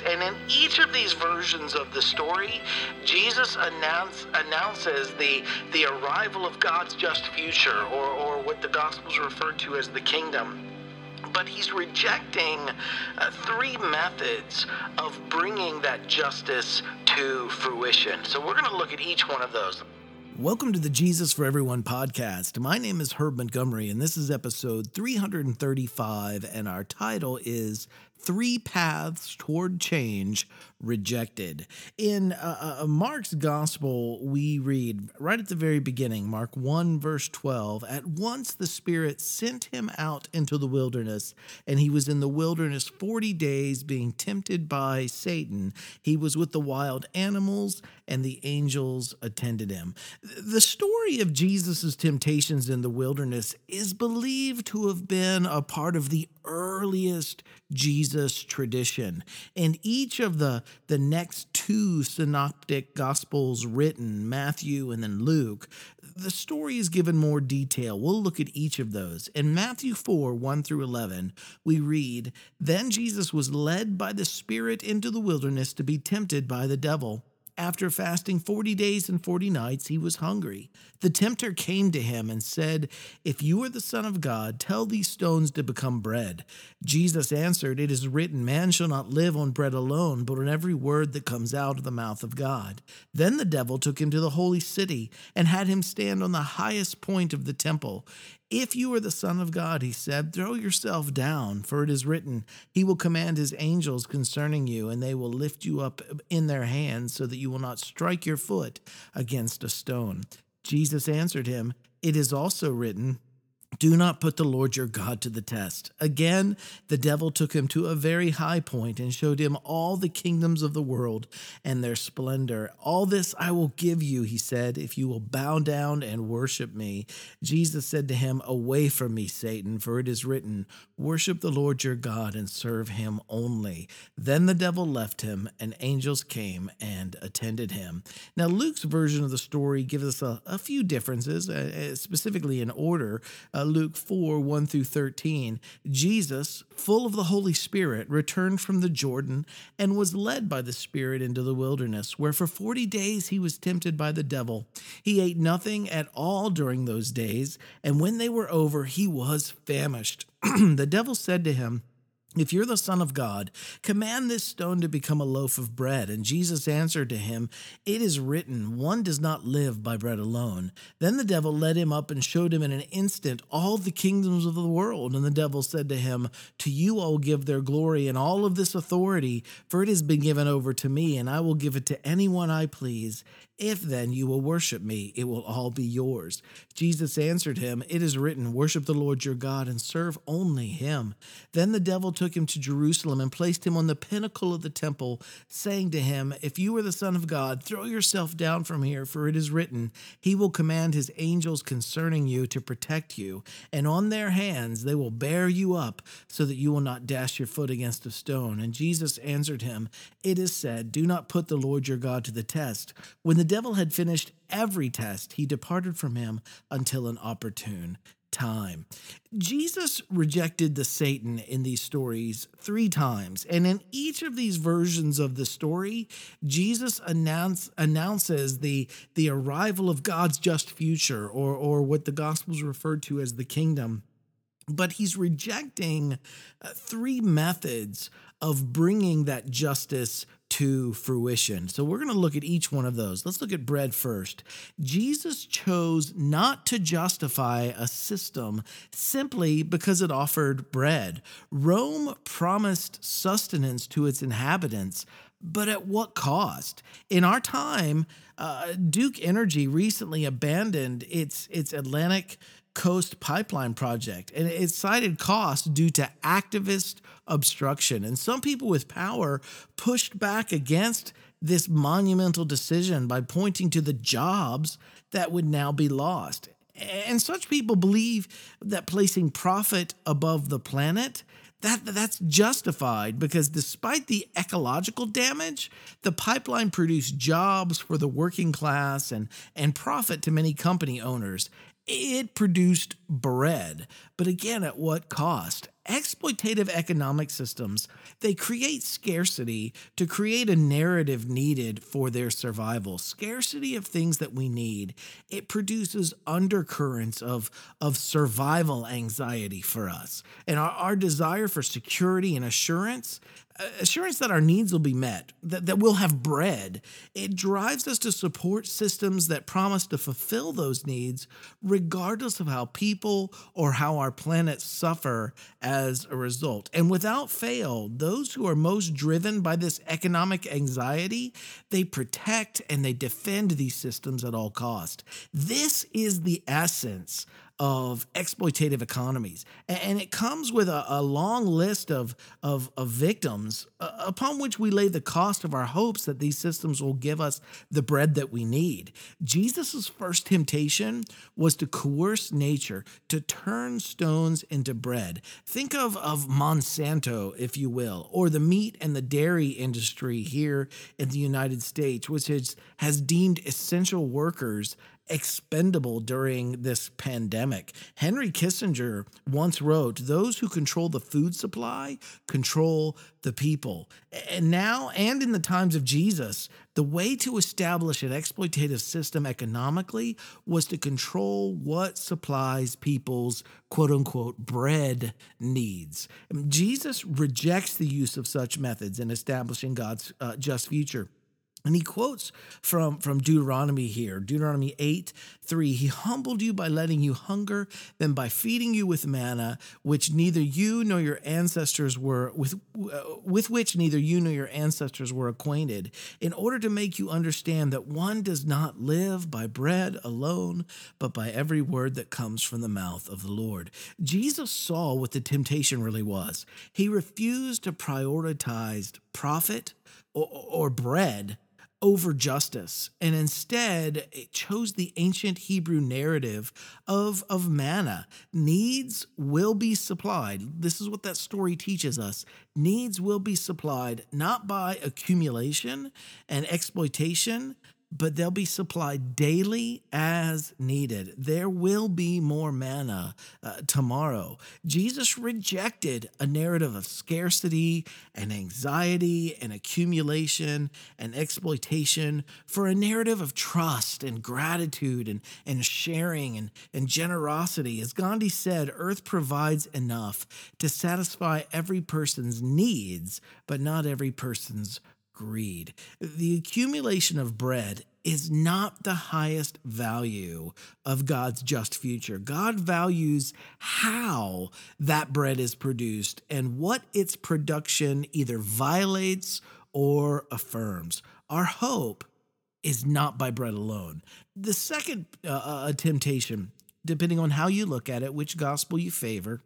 And in each of these versions of the story, Jesus announce, announces the, the arrival of God's just future, or, or what the Gospels refer to as the kingdom but he's rejecting uh, three methods of bringing that justice to fruition. So we're going to look at each one of those. Welcome to the Jesus for Everyone podcast. My name is Herb Montgomery, and this is episode 335, and our title is Three Paths Toward Change Rejected. In uh, uh, Mark's gospel, we read right at the very beginning, Mark 1, verse 12, At once the Spirit sent him out into the wilderness, and he was in the wilderness 40 days being tempted by Satan. He was with the wild animals, and the angels attended him. The story of Jesus' temptations in the wilderness is believed to have been a part of the earliest Jesus tradition. And each of the, the next two synoptic gospels written, Matthew and then Luke, the story is given more detail. We'll look at each of those. In Matthew 4 1 through 11, we read Then Jesus was led by the Spirit into the wilderness to be tempted by the devil. After fasting 40 days and 40 nights, he was hungry. The tempter came to him and said, If you are the Son of God, tell these stones to become bread. Jesus answered, It is written, Man shall not live on bread alone, but on every word that comes out of the mouth of God. Then the devil took him to the holy city and had him stand on the highest point of the temple. If you are the Son of God, he said, throw yourself down, for it is written, He will command His angels concerning you, and they will lift you up in their hands, so that you will not strike your foot against a stone. Jesus answered him, It is also written, do not put the Lord your God to the test. Again, the devil took him to a very high point and showed him all the kingdoms of the world and their splendor. All this I will give you, he said, if you will bow down and worship me. Jesus said to him, Away from me, Satan, for it is written, Worship the Lord your God and serve him only. Then the devil left him, and angels came and attended him. Now, Luke's version of the story gives us a, a few differences, uh, specifically in order. Uh, uh, Luke 4 1 through 13, Jesus, full of the Holy Spirit, returned from the Jordan and was led by the Spirit into the wilderness, where for 40 days he was tempted by the devil. He ate nothing at all during those days, and when they were over, he was famished. the devil said to him, if you're the Son of God, command this stone to become a loaf of bread. And Jesus answered to him, It is written, one does not live by bread alone. Then the devil led him up and showed him in an instant all the kingdoms of the world. And the devil said to him, To you I will give their glory and all of this authority, for it has been given over to me, and I will give it to anyone I please. If then you will worship me, it will all be yours. Jesus answered him, It is written, Worship the Lord your God and serve only him. Then the devil took him to Jerusalem and placed him on the pinnacle of the temple, saying to him, If you are the Son of God, throw yourself down from here, for it is written, He will command His angels concerning you to protect you, and on their hands they will bear you up, so that you will not dash your foot against a stone. And Jesus answered him, It is said, Do not put the Lord your God to the test. When the devil had finished every test, he departed from him until an opportune time. Jesus rejected the Satan in these stories three times. And in each of these versions of the story, Jesus announce, announces the, the arrival of God's just future, or, or what the Gospels refer to as the kingdom. But he's rejecting uh, three methods of bringing that justice to fruition. So we're going to look at each one of those. Let's look at bread first. Jesus chose not to justify a system simply because it offered bread. Rome promised sustenance to its inhabitants, but at what cost? In our time, uh, Duke Energy recently abandoned its its Atlantic Coast Pipeline Project, and it cited costs due to activist obstruction. And some people with power pushed back against this monumental decision by pointing to the jobs that would now be lost. And such people believe that placing profit above the planet that that's justified because despite the ecological damage, the pipeline produced jobs for the working class and, and profit to many company owners. It produced bread, but again, at what cost? exploitative economic systems they create scarcity to create a narrative needed for their survival scarcity of things that we need it produces undercurrents of of survival anxiety for us and our, our desire for security and assurance assurance that our needs will be met, that, that we'll have bread. It drives us to support systems that promise to fulfill those needs, regardless of how people or how our planet suffer as a result. And without fail, those who are most driven by this economic anxiety, they protect and they defend these systems at all cost. This is the essence of exploitative economies. And it comes with a, a long list of, of, of victims uh, upon which we lay the cost of our hopes that these systems will give us the bread that we need. Jesus' first temptation was to coerce nature, to turn stones into bread. Think of, of Monsanto, if you will, or the meat and the dairy industry here in the United States, which has, has deemed essential workers expendable during this pandemic. Henry Kissinger once wrote, Those who control the food supply control the people. And now, and in the times of Jesus, the way to establish an exploitative system economically was to control what supplies people's quote unquote bread needs. Jesus rejects the use of such methods in establishing God's uh, just future. And he quotes from, from Deuteronomy here, Deuteronomy 8 3. He humbled you by letting you hunger, then by feeding you with manna, which neither you nor your ancestors were, with, uh, with which neither you nor your ancestors were acquainted, in order to make you understand that one does not live by bread alone, but by every word that comes from the mouth of the Lord. Jesus saw what the temptation really was. He refused to prioritize profit or, or bread over justice and instead chose the ancient Hebrew narrative of, of manna. Needs will be supplied. This is what that story teaches us. Needs will be supplied not by accumulation and exploitation, but they'll be supplied daily as needed. There will be more manna uh, tomorrow. Jesus rejected a narrative of scarcity and anxiety and accumulation and exploitation for a narrative of trust and gratitude and, and sharing and, and generosity. As Gandhi said, earth provides enough to satisfy every person's needs, but not every person's greed. The accumulation of bread is not the highest value of God's just future. God values how that bread is produced and what its production either violates or affirms. Our hope is not by bread alone. The second uh, uh temptation, depending on how you look at it, which gospel you favor,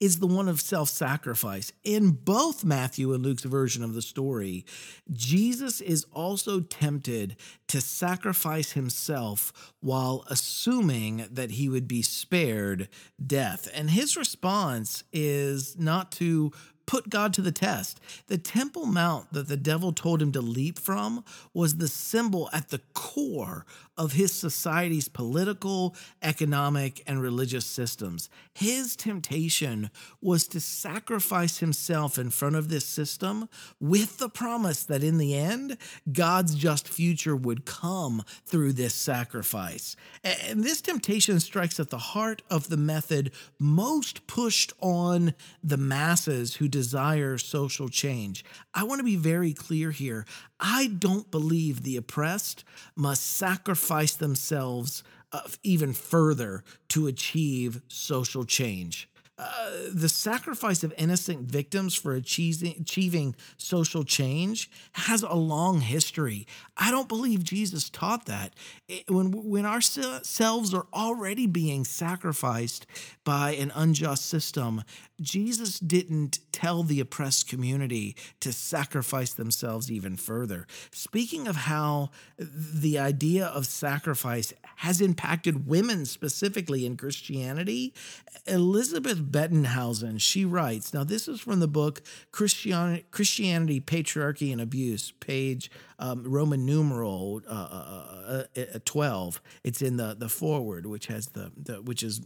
is the one of self sacrifice. In both Matthew and Luke's version of the story, Jesus is also tempted to sacrifice himself while assuming that he would be spared death. And his response is not to put God to the test. The Temple Mount that the devil told him to leap from was the symbol at the core of his society's political, economic, and religious systems. His temptation was to sacrifice himself in front of this system with the promise that in the end, God's just future would come through this sacrifice. And this temptation strikes at the heart of the method most pushed on the masses who desire social change. I want to be very clear here. I don't believe the oppressed must sacrifice themselves uh, even further to achieve social change. Uh, the sacrifice of innocent victims for achieving, achieving social change has a long history. I don't believe Jesus taught that. It, when, when ourselves are already being sacrificed by an unjust system, Jesus didn't tell the oppressed community to sacrifice themselves even further. Speaking of how the idea of sacrifice has impacted women specifically in Christianity, Elizabeth Bettenhausen, she writes, now this is from the book Christianity, Christianity Patriarchy, and Abuse, page um, Roman numeral uh, uh, uh, uh 12. It's in the, the foreword, which has the, the which is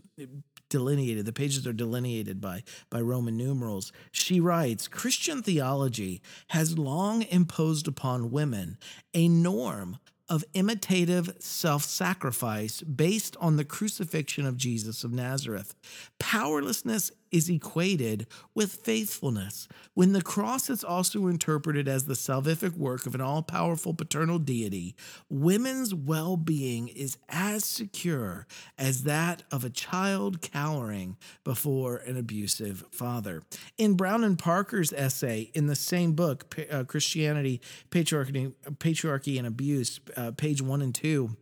delineated. The pages are delineated by, by Roman numerals. She writes Christian theology has long imposed upon women a norm of imitative self sacrifice based on the crucifixion of Jesus of Nazareth. Powerlessness is equated with faithfulness. When the cross is also interpreted as the salvific work of an all powerful paternal deity, women's well being is as secure as that of a child cowering before an abusive father. In Brown and Parker's essay in the same book, uh, Christianity, Patriarchy, Patriarchy and Abuse, uh, page one and two,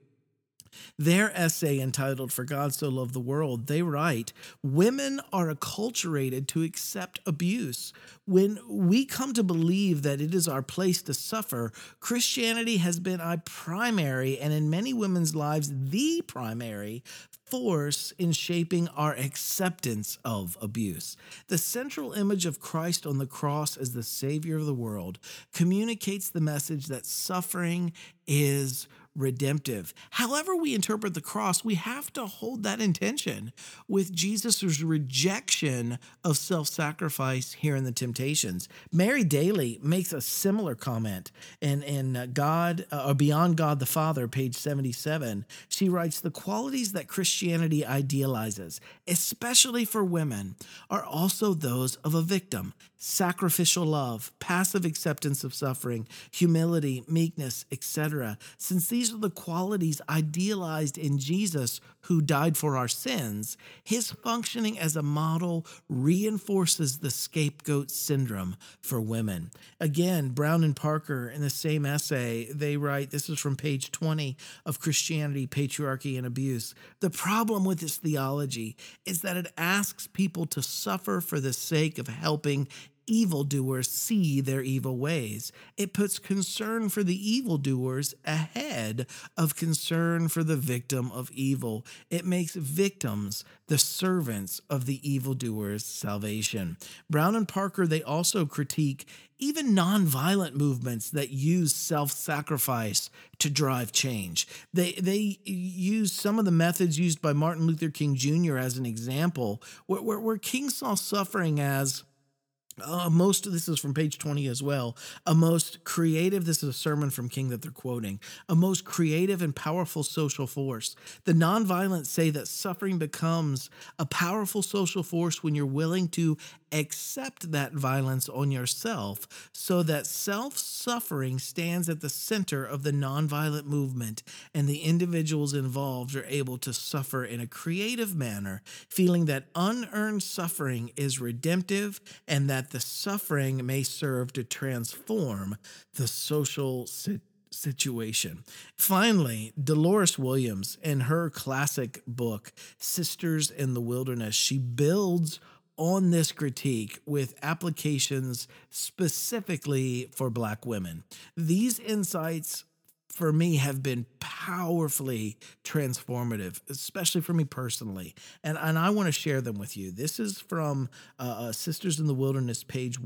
their essay entitled For God So Loved the World, they write Women are acculturated to accept abuse. When we come to believe that it is our place to suffer, Christianity has been a primary and in many women's lives, the primary force in shaping our acceptance of abuse. The central image of Christ on the cross as the Savior of the world communicates the message that suffering is redemptive. However, we interpret the cross, we have to hold that intention with Jesus' rejection of self sacrifice here in the Temptations. Mary Daly makes a similar comment in, in uh, God uh, or Beyond God the Father, page 77. She writes The qualities that Christianity idealizes, especially for women, are also those of a victim sacrificial love, passive acceptance of suffering, humility, meekness, etc. Since these are the qualities idealized in Jesus who died for our sins, his functioning as a model reinforces the scapegoat syndrome for women. Again, Brown and Parker in the same essay, they write this is from page 20 of Christianity, Patriarchy, and Abuse. The problem with this theology is that it asks people to suffer for the sake of helping evildoers see their evil ways. It puts concern for the evildoers ahead of concern for the victim of evil. It makes victims the servants of the evildoers' salvation. Brown and Parker, they also critique even nonviolent movements that use self-sacrifice to drive change. They they use some of the methods used by Martin Luther King Jr. as an example, where, where, where King saw suffering as uh, most of this is from page 20 as well. A most creative, this is a sermon from King that they're quoting, a most creative and powerful social force. The nonviolent say that suffering becomes a powerful social force when you're willing to accept that violence on yourself so that self suffering stands at the center of the nonviolent movement and the individuals involved are able to suffer in a creative manner, feeling that unearned suffering is redemptive and that the suffering may serve to transform the social situation. Finally, Dolores Williams, in her classic book, Sisters in the Wilderness, she builds on this critique with applications specifically for Black women. These insights for me have been powerfully transformative, especially for me personally. And, and I want to share them with you. This is from uh, uh Sisters in the Wilderness, page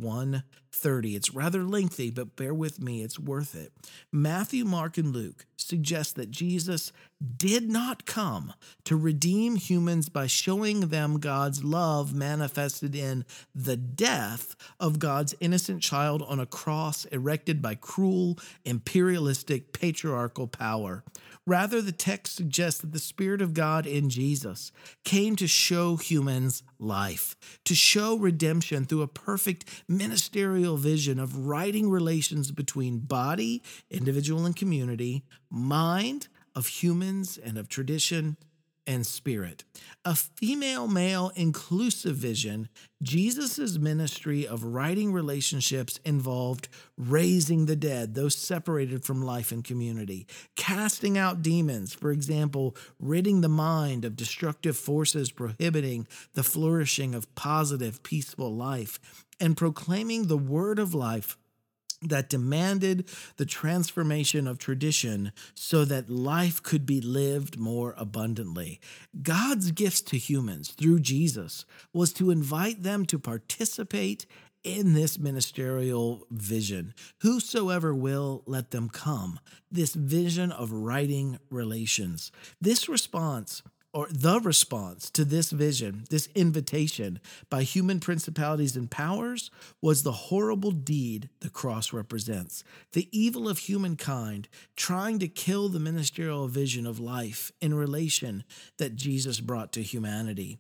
130. It's rather lengthy, but bear with me, it's worth it. Matthew, Mark, and Luke suggest that Jesus did not come to redeem humans by showing them God's love manifested in the death of God's innocent child on a cross erected by cruel, imperialistic, patriarchal power. Rather, the text suggests that the Spirit of God in Jesus came to show humans life, to show redemption through a perfect ministerial vision of righting relations between body, individual, and community, mind, of humans and of tradition, and spirit. A female male inclusive vision, Jesus' ministry of righting relationships involved raising the dead, those separated from life and community, casting out demons, for example, ridding the mind of destructive forces prohibiting the flourishing of positive, peaceful life, and proclaiming the word of life that demanded the transformation of tradition so that life could be lived more abundantly. God's gifts to humans through Jesus was to invite them to participate in this ministerial vision. Whosoever will, let them come. This vision of righting relations. This response or the response to this vision, this invitation by human principalities and powers was the horrible deed the cross represents. The evil of humankind trying to kill the ministerial vision of life in relation that Jesus brought to humanity.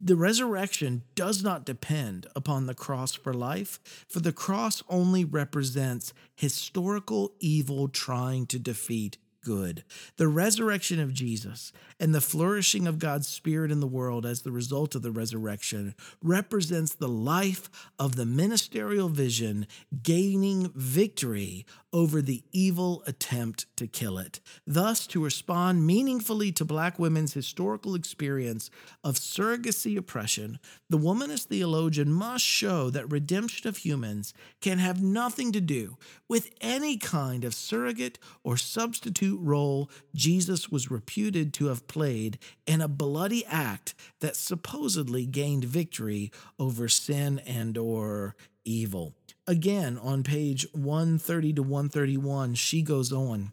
The resurrection does not depend upon the cross for life, for the cross only represents historical evil trying to defeat good. The resurrection of Jesus and the flourishing of God's Spirit in the world as the result of the resurrection represents the life of the ministerial vision gaining victory over the evil attempt to kill it. Thus, to respond meaningfully to Black women's historical experience of surrogacy oppression, the womanist theologian must show that redemption of humans can have nothing to do with any kind of surrogate or substitute role Jesus was reputed to have played in a bloody act that supposedly gained victory over sin and or evil. Again, on page 130 to 131, she goes on.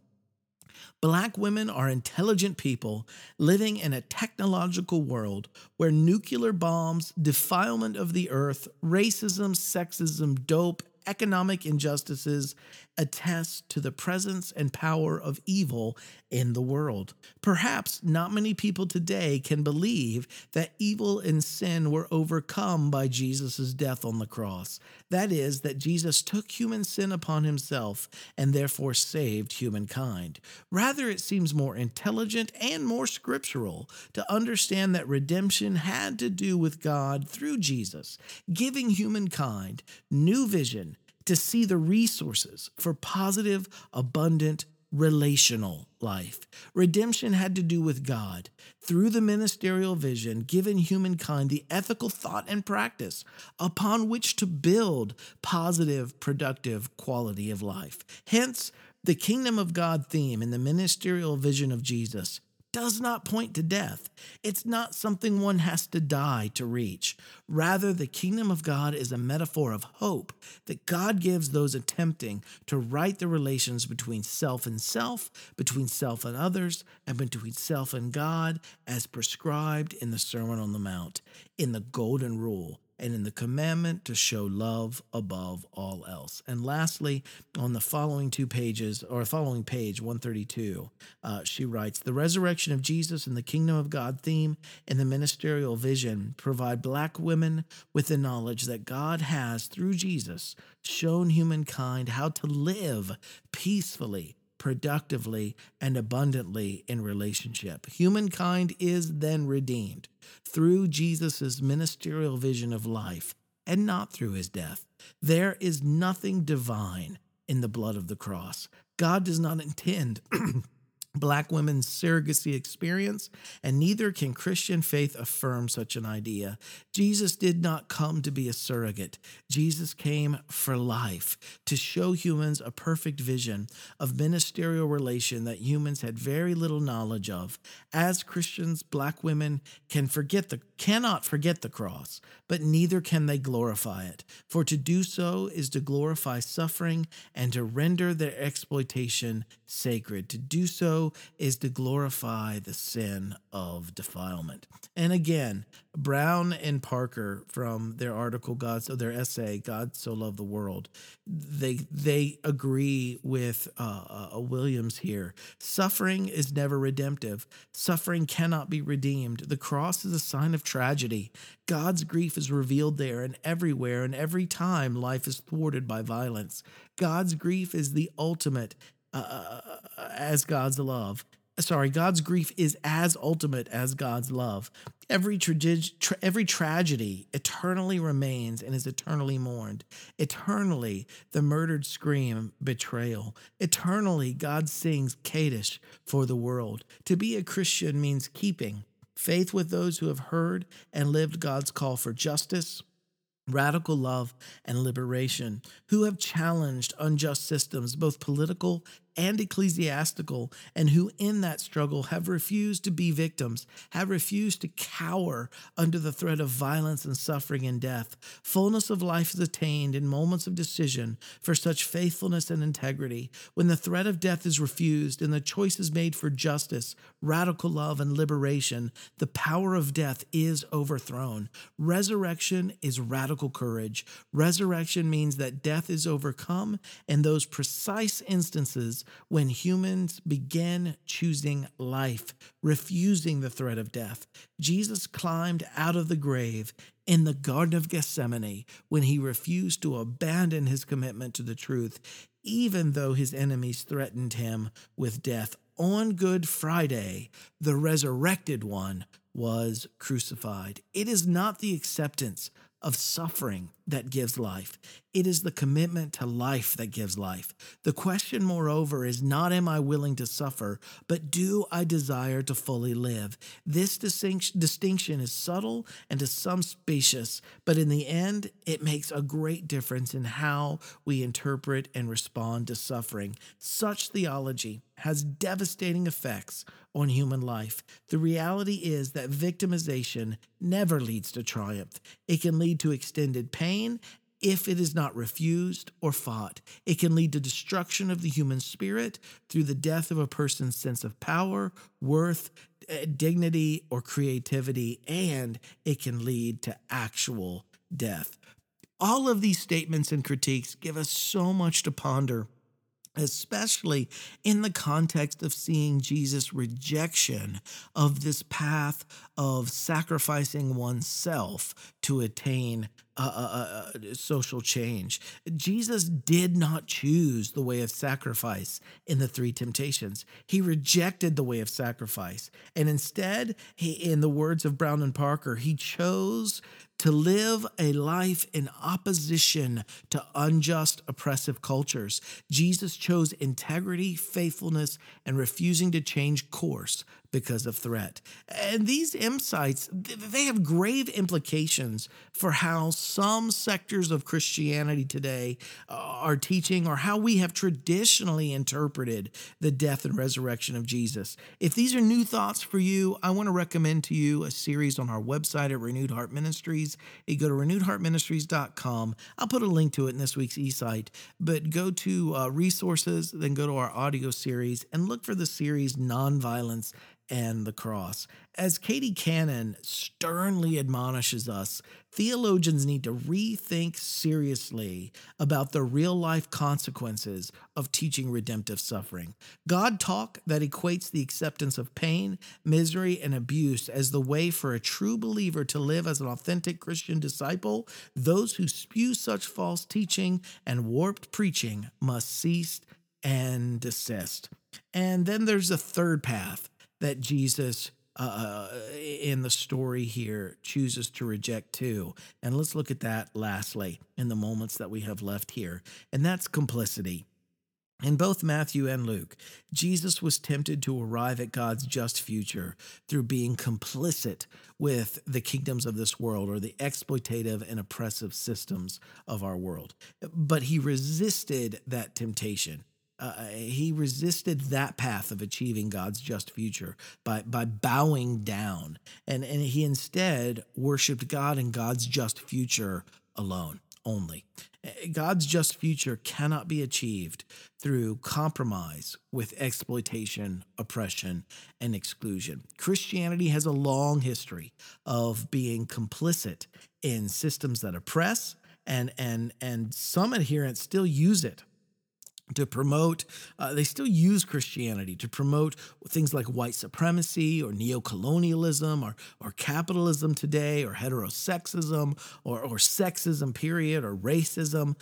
Black women are intelligent people living in a technological world where nuclear bombs, defilement of the earth, racism, sexism, dope, economic injustices attest to the presence and power of evil in the world. Perhaps not many people today can believe that evil and sin were overcome by Jesus' death on the cross. That is, that Jesus took human sin upon himself and therefore saved humankind. Rather, it seems more intelligent and more scriptural to understand that redemption had to do with God through Jesus, giving humankind new vision to see the resources for positive, abundant, relational life. Redemption had to do with God, through the ministerial vision, given humankind the ethical thought and practice upon which to build positive, productive quality of life. Hence, the kingdom of God theme in the ministerial vision of Jesus does not point to death. It's not something one has to die to reach. Rather, the kingdom of God is a metaphor of hope that God gives those attempting to right the relations between self and self, between self and others, and between self and God, as prescribed in the Sermon on the Mount, in the Golden Rule and in the commandment to show love above all else. And lastly, on the following two pages, or following page 132, uh, she writes The resurrection of Jesus and the kingdom of God theme and the ministerial vision provide Black women with the knowledge that God has, through Jesus, shown humankind how to live peacefully productively and abundantly in relationship. Humankind is then redeemed through Jesus' ministerial vision of life and not through his death. There is nothing divine in the blood of the cross. God does not intend black women's surrogacy experience, and neither can Christian faith affirm such an idea. Jesus did not come to be a surrogate. Jesus came for life, to show humans a perfect vision of ministerial relation that humans had very little knowledge of. As Christians, black women can forget the cannot forget the cross, but neither can they glorify it. For to do so is to glorify suffering and to render their exploitation sacred. To do so is to glorify the sin of defilement. And again, Brown and Parker from their article God so their essay God so loved the world they they agree with uh, uh, Williams here. Suffering is never redemptive. Suffering cannot be redeemed. The cross is a sign of tragedy. God's grief is revealed there and everywhere and every time life is thwarted by violence. God's grief is the ultimate uh, as God's love sorry, God's grief is as ultimate as God's love. Every, trage- tra- every tragedy eternally remains and is eternally mourned. Eternally, the murdered scream betrayal. Eternally, God sings Kaddish for the world. To be a Christian means keeping faith with those who have heard and lived God's call for justice, radical love, and liberation, who have challenged unjust systems, both political and ecclesiastical, and who in that struggle have refused to be victims, have refused to cower under the threat of violence and suffering and death. Fullness of life is attained in moments of decision for such faithfulness and integrity. When the threat of death is refused and the choice is made for justice, radical love, and liberation, the power of death is overthrown. Resurrection is radical courage. Resurrection means that death is overcome, and those precise instances when humans began choosing life, refusing the threat of death. Jesus climbed out of the grave in the Garden of Gethsemane when he refused to abandon his commitment to the truth, even though his enemies threatened him with death. On Good Friday, the resurrected one was crucified. It is not the acceptance of suffering that gives life. It is the commitment to life that gives life. The question, moreover, is not am I willing to suffer, but do I desire to fully live? This distinction is subtle and to some spacious, but in the end, it makes a great difference in how we interpret and respond to suffering. Such theology has devastating effects on human life. The reality is that victimization never leads to triumph. It can lead to extended pain if it is not refused or fought. It can lead to destruction of the human spirit through the death of a person's sense of power, worth, eh, dignity, or creativity, and it can lead to actual death. All of these statements and critiques give us so much to ponder especially in the context of seeing Jesus' rejection of this path of sacrificing oneself to attain uh, uh, uh, social change. Jesus did not choose the way of sacrifice in the three temptations. He rejected the way of sacrifice. And instead, he, in the words of Brown and Parker, he chose to live a life in opposition to unjust, oppressive cultures. Jesus chose integrity, faithfulness, and refusing to change course because of threat. And these insights, they have grave implications for how some sectors of Christianity today uh, are teaching or how we have traditionally interpreted the death and resurrection of Jesus. If these are new thoughts for you, I want to recommend to you a series on our website at Renewed Heart Ministries. You go to renewedheartministries.com. I'll put a link to it in this week's eSight, but go to uh, resources, then go to our audio series and look for the series Nonviolence and the cross. As Katie Cannon sternly admonishes us, theologians need to rethink seriously about the real life consequences of teaching redemptive suffering. God talk that equates the acceptance of pain, misery, and abuse as the way for a true believer to live as an authentic Christian disciple, those who spew such false teaching and warped preaching must cease and desist. And then there's a third path that Jesus uh, uh, in the story here chooses to reject too. And let's look at that lastly in the moments that we have left here, and that's complicity. In both Matthew and Luke, Jesus was tempted to arrive at God's just future through being complicit with the kingdoms of this world or the exploitative and oppressive systems of our world. But he resisted that temptation uh, he resisted that path of achieving God's just future by by bowing down, and and he instead worshipped God and God's just future alone only. Eh, God's just future cannot be achieved through compromise with exploitation, oppression, and exclusion. Christianity has a long history of being complicit in systems that oppress and and and some adherents still use it to promote, uh, they still use Christianity to promote things like white supremacy or neocolonialism or, or capitalism today or heterosexism or, or sexism, period, or racism.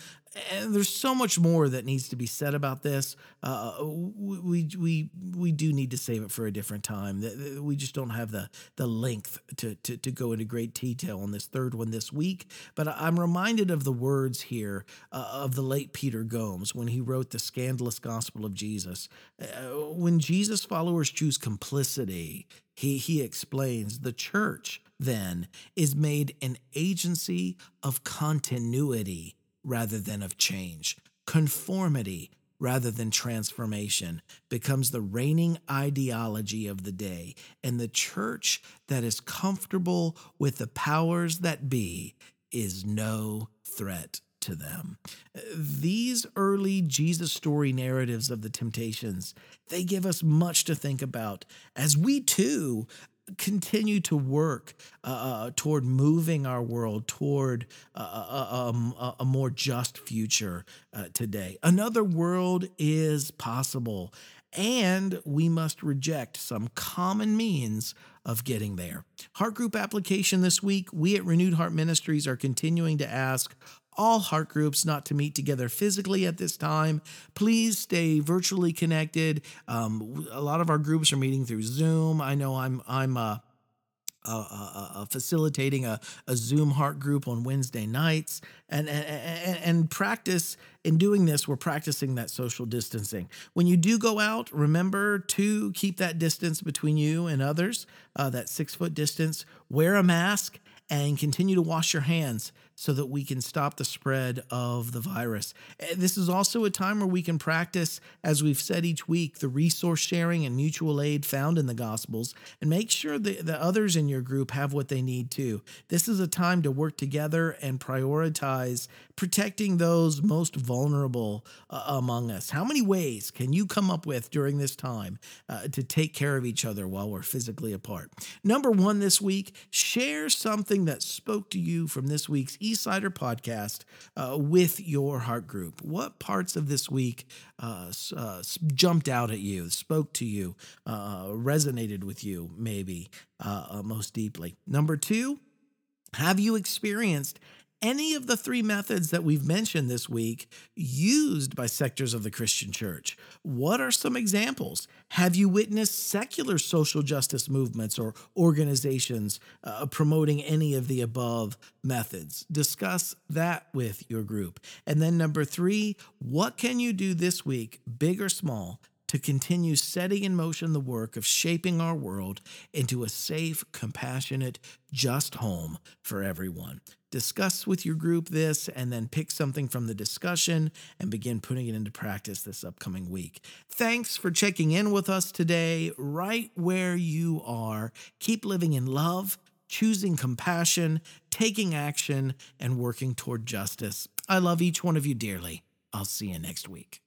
and there's so much more that needs to be said about this. Uh, we we we do need to save it for a different time. We just don't have the the length to to, to go into great detail on this third one this week. But I'm reminded of the words here uh, of the late Peter Gomes when he wrote the scandalous gospel of Jesus. Uh, when Jesus followers choose complicity, he he explains the church then is made an agency of continuity rather than of change. Conformity rather than transformation becomes the reigning ideology of the day. And the church that is comfortable with the powers that be is no threat to them. These early Jesus story narratives of the temptations, they give us much to think about as we too continue to work uh, uh, toward moving our world toward uh, uh, uh um, a, a, more just future uh, today. Another world is possible, and we must reject some common means of getting there. Heart group application this week. We at Renewed Heart Ministries are continuing to ask all heart groups not to meet together physically at this time. Please stay virtually connected. Um, a lot of our groups are meeting through Zoom. I know I'm I'm uh, uh, uh, uh, facilitating a, a Zoom heart group on Wednesday nights, and, and and practice in doing this. We're practicing that social distancing. When you do go out, remember to keep that distance between you and others, uh, that six foot distance. Wear a mask and continue to wash your hands so that we can stop the spread of the virus. Eh, this is also a time where we can practice, as we've said each week, the resource sharing and mutual aid found in the Gospels and make sure that the others in your group have what they need too. This is a time to work together and prioritize protecting those most vulnerable uh, among us. How many ways can you come up with during this time uh, to take care of each other while we're physically apart? Number one this week, share something that spoke to you from this week's eSight or podcast uh, with your heart group. What parts of this week uh, uh, jumped out at you, spoke to you, uh, resonated with you, maybe uh, uh, most deeply? Number two, have you experienced any of the three methods that we've mentioned this week used by sectors of the Christian church? What are some examples? Have you witnessed secular social justice movements or organizations uh, promoting any of the above methods? Discuss that with your group. And then, number three, what can you do this week, big or small, to continue setting in motion the work of shaping our world into a safe, compassionate, just home for everyone. Discuss with your group this and then pick something from the discussion and begin putting it into practice this upcoming week. Thanks for checking in with us today, right where you are. Keep living in love, choosing compassion, taking action, and working toward justice. I love each one of you dearly. I'll see you next week.